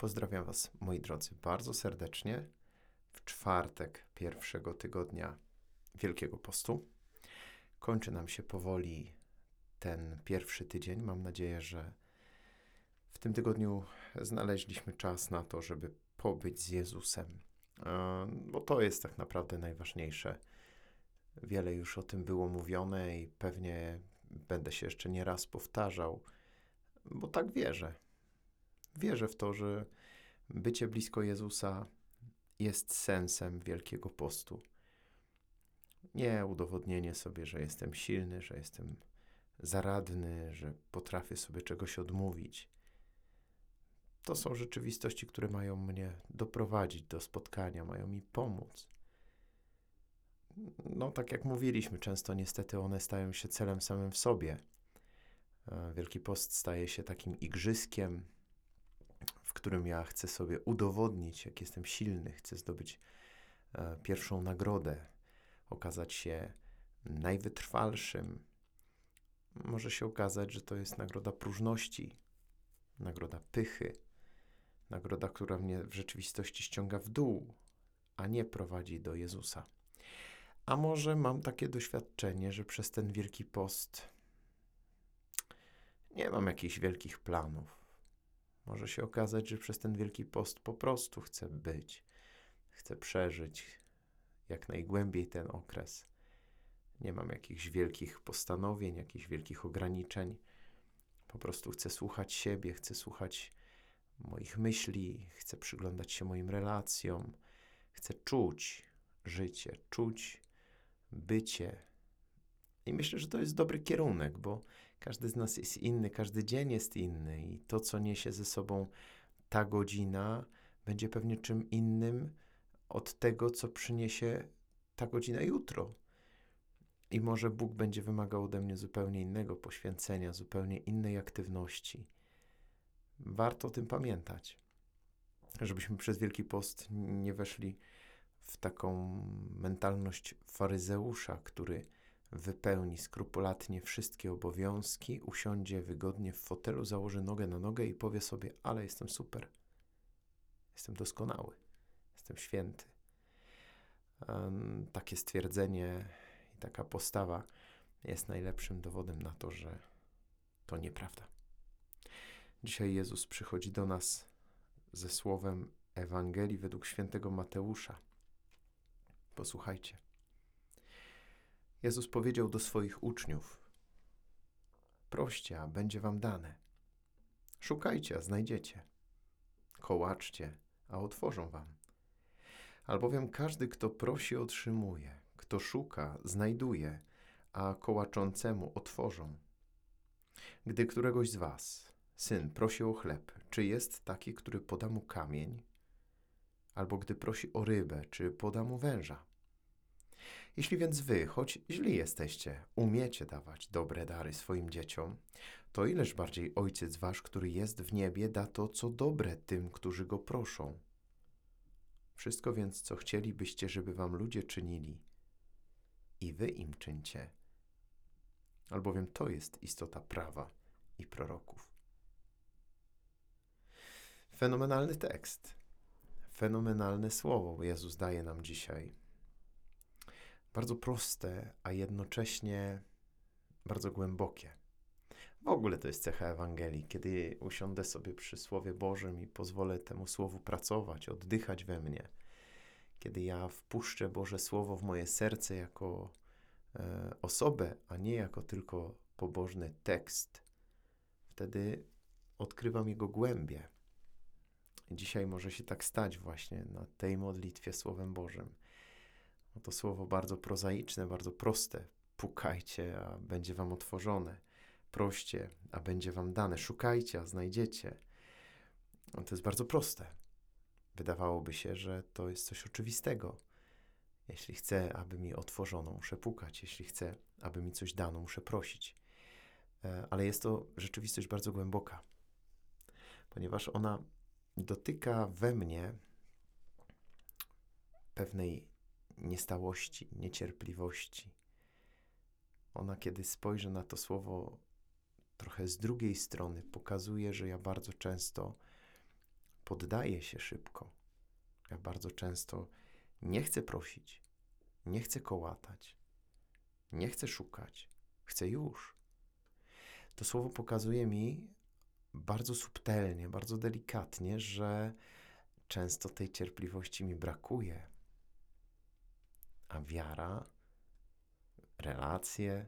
Pozdrawiam Was, moi drodzy, bardzo serdecznie w czwartek pierwszego tygodnia Wielkiego Postu. Kończy nam się powoli ten pierwszy tydzień. Mam nadzieję, że w tym tygodniu znaleźliśmy czas na to, żeby pobyć z Jezusem, bo to jest tak naprawdę najważniejsze. Wiele już o tym było mówione i pewnie będę się jeszcze nie raz powtarzał, bo tak wierzę. Wierzę w to, że bycie blisko Jezusa jest sensem Wielkiego Postu. Nie udowodnienie sobie, że jestem silny, że jestem zaradny, że potrafię sobie czegoś odmówić. To są rzeczywistości, które mają mnie doprowadzić do spotkania, mają mi pomóc. No, tak jak mówiliśmy, często niestety one stają się celem samym w sobie. Wielki Post staje się takim igrzyskiem, którym ja chcę sobie udowodnić, jak jestem silny, chcę zdobyć e, pierwszą nagrodę, okazać się najwytrwalszym. Może się okazać, że to jest nagroda próżności, nagroda pychy, nagroda, która mnie w rzeczywistości ściąga w dół, a nie prowadzi do Jezusa. A może mam takie doświadczenie, że przez ten wielki post nie mam jakichś wielkich planów może się okazać, że przez ten Wielki Post po prostu chcę być, chcę przeżyć jak najgłębiej ten okres. Nie mam jakichś wielkich postanowień, jakichś wielkich ograniczeń. Po prostu chcę słuchać siebie, chcę słuchać moich myśli, chcę przyglądać się moim relacjom, chcę czuć życie, czuć bycie. I myślę, że to jest dobry kierunek, bo każdy z nas jest inny, każdy dzień jest inny i to, co niesie ze sobą ta godzina, będzie pewnie czym innym od tego, co przyniesie ta godzina jutro. I może Bóg będzie wymagał ode mnie zupełnie innego poświęcenia, zupełnie innej aktywności. Warto o tym pamiętać, żebyśmy przez Wielki Post nie weszli w taką mentalność faryzeusza, który wypełni skrupulatnie wszystkie obowiązki, usiądzie wygodnie w fotelu, założy nogę na nogę i powie sobie: Ale jestem super, jestem doskonały, jestem święty. Takie stwierdzenie i taka postawa jest najlepszym dowodem na to, że to nieprawda. Dzisiaj Jezus przychodzi do nas ze słowem Ewangelii według świętego Mateusza. Posłuchajcie. Jezus powiedział do swoich uczniów: Proście, a będzie wam dane. Szukajcie, a znajdziecie. Kołaczcie, a otworzą wam. Albowiem każdy, kto prosi, otrzymuje, kto szuka, znajduje, a kołaczącemu otworzą. Gdy któregoś z was, syn, prosi o chleb, czy jest taki, który poda mu kamień? Albo gdy prosi o rybę, czy poda mu węża? Jeśli więc wy, choć źli jesteście, umiecie dawać dobre dary swoim dzieciom, to ileż bardziej Ojciec wasz, który jest w niebie, da to, co dobre tym, którzy go proszą. Wszystko więc, co chcielibyście, żeby wam ludzie czynili, i wy im czyńcie, albowiem to jest istota prawa i proroków. Fenomenalny tekst, fenomenalne słowo Jezus daje nam dzisiaj bardzo proste, a jednocześnie bardzo głębokie. W ogóle to jest cecha Ewangelii, kiedy usiądę sobie przy Słowie Bożym i pozwolę temu Słowu pracować, oddychać we mnie, kiedy ja wpuszczę Boże Słowo w moje serce jako e, osobę, a nie jako tylko pobożny tekst, wtedy odkrywam jego głębie. Dzisiaj może się tak stać właśnie na tej modlitwie Słowem Bożym to słowo bardzo prozaiczne, bardzo proste. Pukajcie, a będzie wam otworzone. Proście, a będzie wam dane. Szukajcie, a znajdziecie. No to jest bardzo proste. Wydawałoby się, że to jest coś oczywistego. Jeśli chcę, aby mi otworzono, muszę pukać. Jeśli chcę, aby mi coś dano, muszę prosić. E, ale jest to rzeczywistość bardzo głęboka, ponieważ ona dotyka we mnie pewnej niestałości, niecierpliwości. Ona, kiedy spojrzy na to słowo trochę z drugiej strony, pokazuje, że ja bardzo często poddaję się szybko. Ja bardzo często nie chcę prosić, nie chcę kołatać, nie chcę szukać, chcę już. To słowo pokazuje mi bardzo subtelnie, bardzo delikatnie, że często tej cierpliwości mi brakuje. A wiara, relacje,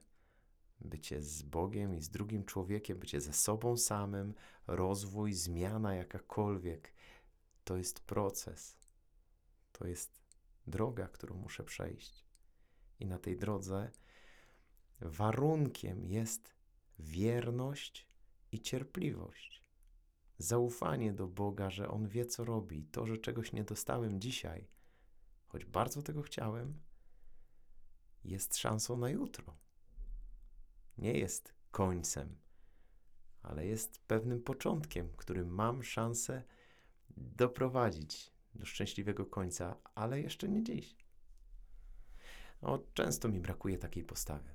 bycie z Bogiem i z drugim człowiekiem, bycie ze sobą samym, rozwój, zmiana jakakolwiek, to jest proces. To jest droga, którą muszę przejść. I na tej drodze warunkiem jest wierność i cierpliwość. Zaufanie do Boga, że On wie, co robi. To, że czegoś nie dostałem dzisiaj, choć bardzo tego chciałem, jest szansą na jutro. Nie jest końcem, ale jest pewnym początkiem, który mam szansę doprowadzić do szczęśliwego końca, ale jeszcze nie dziś. No, często mi brakuje takiej postawy.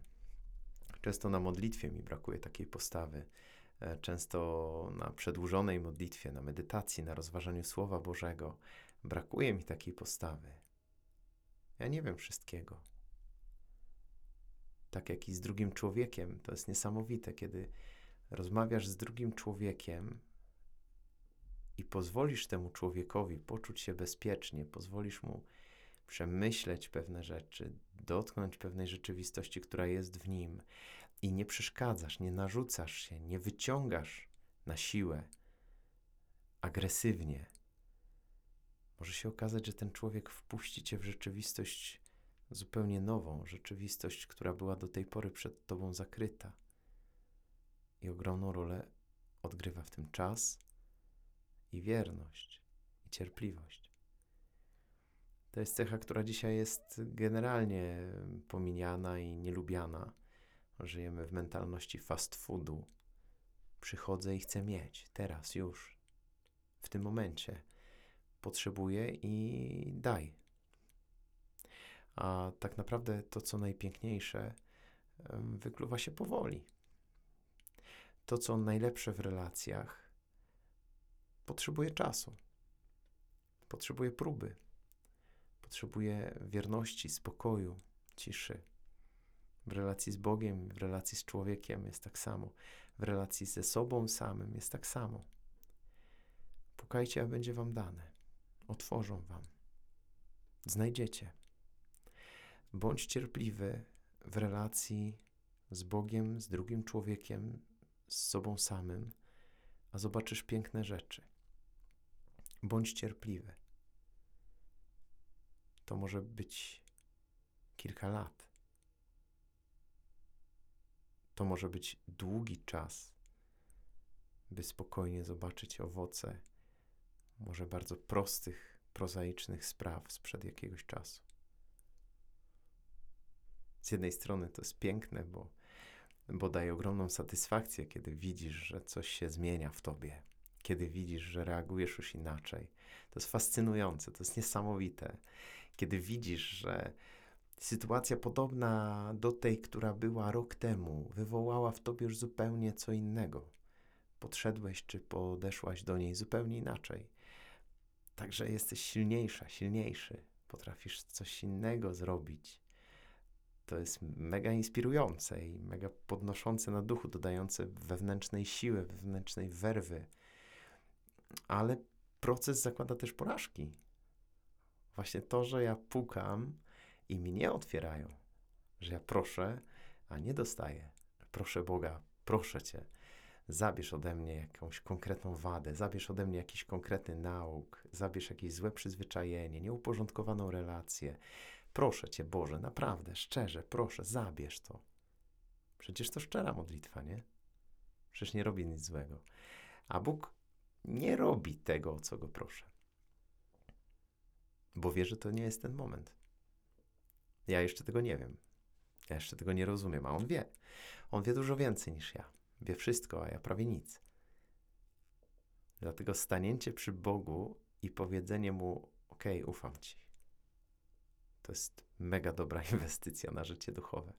Często na modlitwie mi brakuje takiej postawy. E, często na przedłużonej modlitwie, na medytacji, na rozważaniu Słowa Bożego brakuje mi takiej postawy. Ja nie wiem wszystkiego. Tak jak i z drugim człowiekiem, to jest niesamowite, kiedy rozmawiasz z drugim człowiekiem i pozwolisz temu człowiekowi poczuć się bezpiecznie, pozwolisz mu przemyśleć pewne rzeczy, dotknąć pewnej rzeczywistości, która jest w nim i nie przeszkadzasz, nie narzucasz się, nie wyciągasz na siłę, agresywnie, może się okazać, że ten człowiek wpuści cię w rzeczywistość zupełnie nową, rzeczywistość, która była do tej pory przed tobą zakryta. I ogromną rolę odgrywa w tym czas i wierność i cierpliwość. To jest cecha, która dzisiaj jest generalnie pominiana i nielubiana. Żyjemy w mentalności fast foodu. Przychodzę i chcę mieć, teraz, już, w tym momencie. Potrzebuję i daj. A tak naprawdę to, co najpiękniejsze, wykluwa się powoli. To, co najlepsze w relacjach, potrzebuje czasu, potrzebuje próby, potrzebuje wierności, spokoju, ciszy. W relacji z Bogiem, w relacji z człowiekiem jest tak samo. W relacji ze sobą samym jest tak samo. Pukajcie, a będzie wam dane. Otworzą wam. Znajdziecie. Bądź cierpliwy w relacji z Bogiem, z drugim człowiekiem, z sobą samym, a zobaczysz piękne rzeczy. Bądź cierpliwy. To może być kilka lat. To może być długi czas, by spokojnie zobaczyć owoce może bardzo prostych, prozaicznych spraw sprzed jakiegoś czasu. Z jednej strony to jest piękne, bo, bo daje ogromną satysfakcję, kiedy widzisz, że coś się zmienia w tobie, kiedy widzisz, że reagujesz już inaczej. To jest fascynujące, to jest niesamowite. Kiedy widzisz, że sytuacja podobna do tej, która była rok temu, wywołała w tobie już zupełnie co innego. Podszedłeś czy podeszłaś do niej zupełnie inaczej. Także jesteś silniejsza, silniejszy. Potrafisz coś innego zrobić. To jest mega inspirujące i mega podnoszące na duchu, dodające wewnętrznej siły, wewnętrznej werwy. Ale proces zakłada też porażki. Właśnie to, że ja pukam i mi nie otwierają, że ja proszę, a nie dostaję. Proszę Boga, proszę Cię, zabierz ode mnie jakąś konkretną wadę, zabierz ode mnie jakiś konkretny nauk, zabierz jakieś złe przyzwyczajenie, nieuporządkowaną relację, Proszę Cię, Boże, naprawdę, szczerze, proszę, zabierz to. Przecież to szczera modlitwa, nie? Przecież nie robi nic złego. A Bóg nie robi tego, o co go proszę. Bo wie, że to nie jest ten moment. Ja jeszcze tego nie wiem. Ja jeszcze tego nie rozumiem, a on wie. On wie dużo więcej niż ja. Wie wszystko, a ja prawie nic. Dlatego stanięcie przy Bogu i powiedzenie mu: OK, ufam Ci. To jest mega dobra inwestycja na życie duchowe.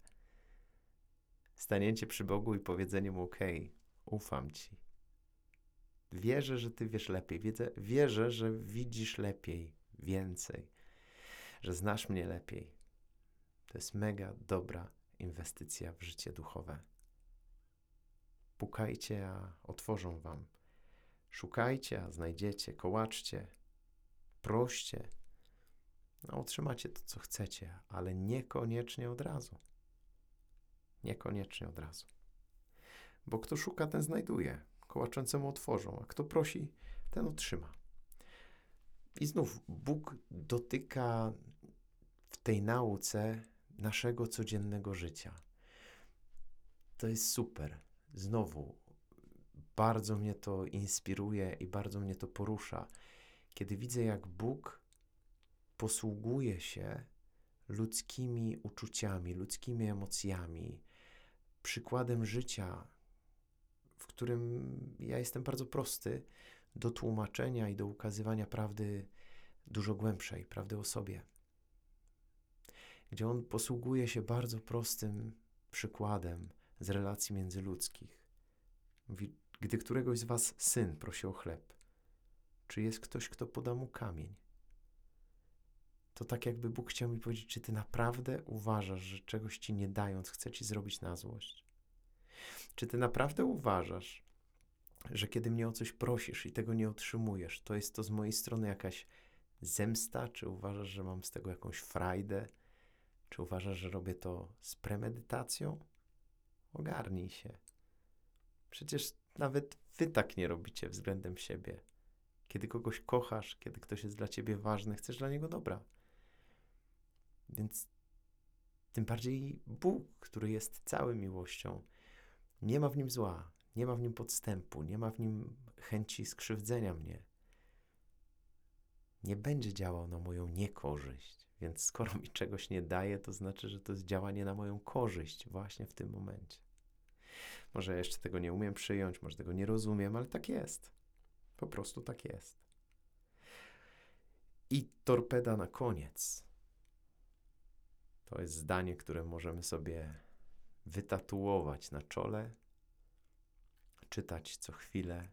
Stanięcie przy Bogu i powiedzenie mu: OK, ufam Ci. Wierzę, że Ty wiesz lepiej. Wiedzę, wierzę, że widzisz lepiej, więcej, że znasz mnie lepiej. To jest mega dobra inwestycja w życie duchowe. Pukajcie, a otworzą Wam. Szukajcie, a znajdziecie. Kołaczcie, proście. No, otrzymacie to, co chcecie, ale niekoniecznie od razu. Niekoniecznie od razu. Bo kto szuka, ten znajduje. Kołaczącemu otworzą, a kto prosi, ten otrzyma. I znów Bóg dotyka w tej nauce naszego codziennego życia. To jest super. Znowu, bardzo mnie to inspiruje i bardzo mnie to porusza, kiedy widzę, jak Bóg posługuje się ludzkimi uczuciami, ludzkimi emocjami, przykładem życia, w którym ja jestem bardzo prosty do tłumaczenia i do ukazywania prawdy dużo głębszej, prawdy o sobie. Gdzie on posługuje się bardzo prostym przykładem z relacji międzyludzkich. Mówi, gdy któregoś z was syn prosi o chleb, czy jest ktoś, kto poda mu kamień? To tak jakby Bóg chciał mi powiedzieć, czy ty naprawdę uważasz, że czegoś ci nie dając chce ci zrobić na złość? Czy ty naprawdę uważasz, że kiedy mnie o coś prosisz i tego nie otrzymujesz, to jest to z mojej strony jakaś zemsta? Czy uważasz, że mam z tego jakąś frajdę? Czy uważasz, że robię to z premedytacją? Ogarnij się. Przecież nawet wy tak nie robicie względem siebie. Kiedy kogoś kochasz, kiedy ktoś jest dla ciebie ważny, chcesz dla niego dobra. Więc tym bardziej Bóg, który jest całą miłością, nie ma w nim zła, nie ma w nim podstępu, nie ma w nim chęci skrzywdzenia mnie. Nie będzie działał na moją niekorzyść. Więc skoro mi czegoś nie daje, to znaczy, że to jest działanie na moją korzyść właśnie w tym momencie. Może jeszcze tego nie umiem przyjąć, może tego nie rozumiem, ale tak jest. Po prostu tak jest. I torpeda na koniec. To jest zdanie, które możemy sobie wytatuować na czole, czytać co chwilę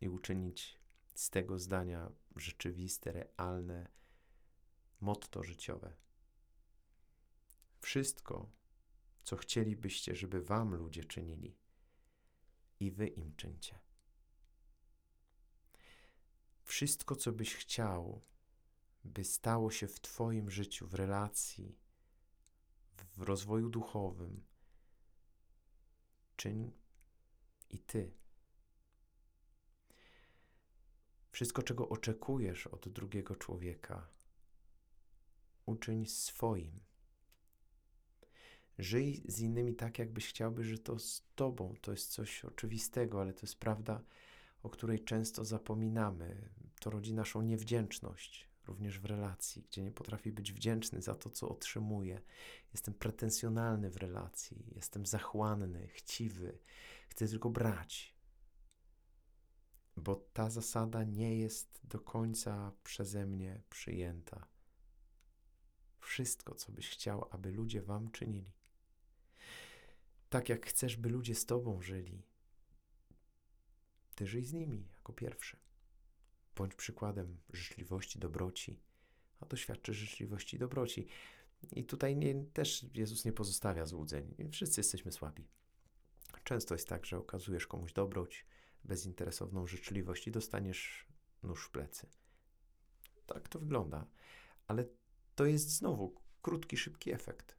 i uczynić z tego zdania rzeczywiste, realne motto życiowe. Wszystko, co chcielibyście, żeby wam ludzie czynili, i wy im czyńcie. Wszystko, co byś chciał, by stało się w Twoim życiu, w relacji, w rozwoju duchowym, czyń i Ty. Wszystko, czego oczekujesz od drugiego człowieka, uczyń swoim. Żyj z innymi tak, jakbyś chciałby, że to z Tobą. To jest coś oczywistego, ale to jest prawda, o której często zapominamy. To rodzi naszą niewdzięczność, również w relacji, gdzie nie potrafię być wdzięczny za to, co otrzymuję. Jestem pretensjonalny w relacji, jestem zachłanny, chciwy, chcę tylko brać. Bo ta zasada nie jest do końca przeze mnie przyjęta. Wszystko, co byś chciał, aby ludzie wam czynili. Tak jak chcesz, by ludzie z tobą żyli, ty żyj z nimi jako pierwszy. Bądź przykładem życzliwości, dobroci, a doświadczy życzliwości i dobroci. I tutaj nie, też Jezus nie pozostawia złudzeń. Wszyscy jesteśmy słabi. Często jest tak, że okazujesz komuś dobroć, bezinteresowną życzliwość i dostaniesz nóż w plecy. Tak to wygląda. Ale to jest znowu krótki, szybki efekt.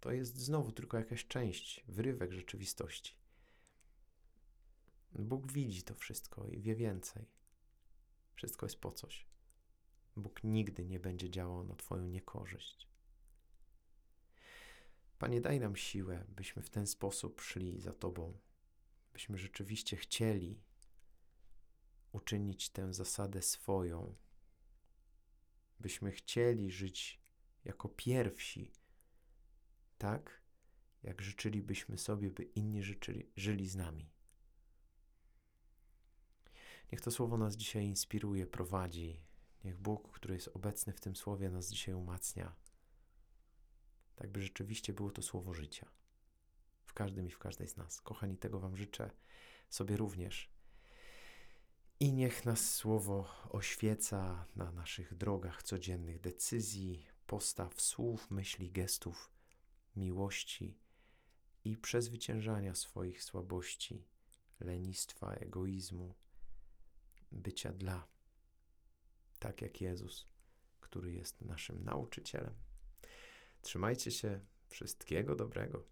To jest znowu tylko jakaś część, wyrywek rzeczywistości. Bóg widzi to wszystko i wie więcej. Wszystko jest po coś. Bóg nigdy nie będzie działał na Twoją niekorzyść. Panie, daj nam siłę, byśmy w ten sposób szli za Tobą, byśmy rzeczywiście chcieli uczynić tę zasadę swoją, byśmy chcieli żyć jako pierwsi, tak jak życzylibyśmy sobie, by inni życzyli, żyli z nami. Niech to słowo nas dzisiaj inspiruje, prowadzi. Niech Bóg, który jest obecny w tym słowie, nas dzisiaj umacnia. Tak by rzeczywiście było to słowo życia. W każdym i w każdej z nas. Kochani, tego Wam życzę, sobie również. I niech nas słowo oświeca na naszych drogach codziennych decyzji, postaw, słów, myśli, gestów, miłości i przezwyciężania swoich słabości, lenistwa, egoizmu, bycia dla, tak jak Jezus, który jest naszym nauczycielem. Trzymajcie się, wszystkiego dobrego.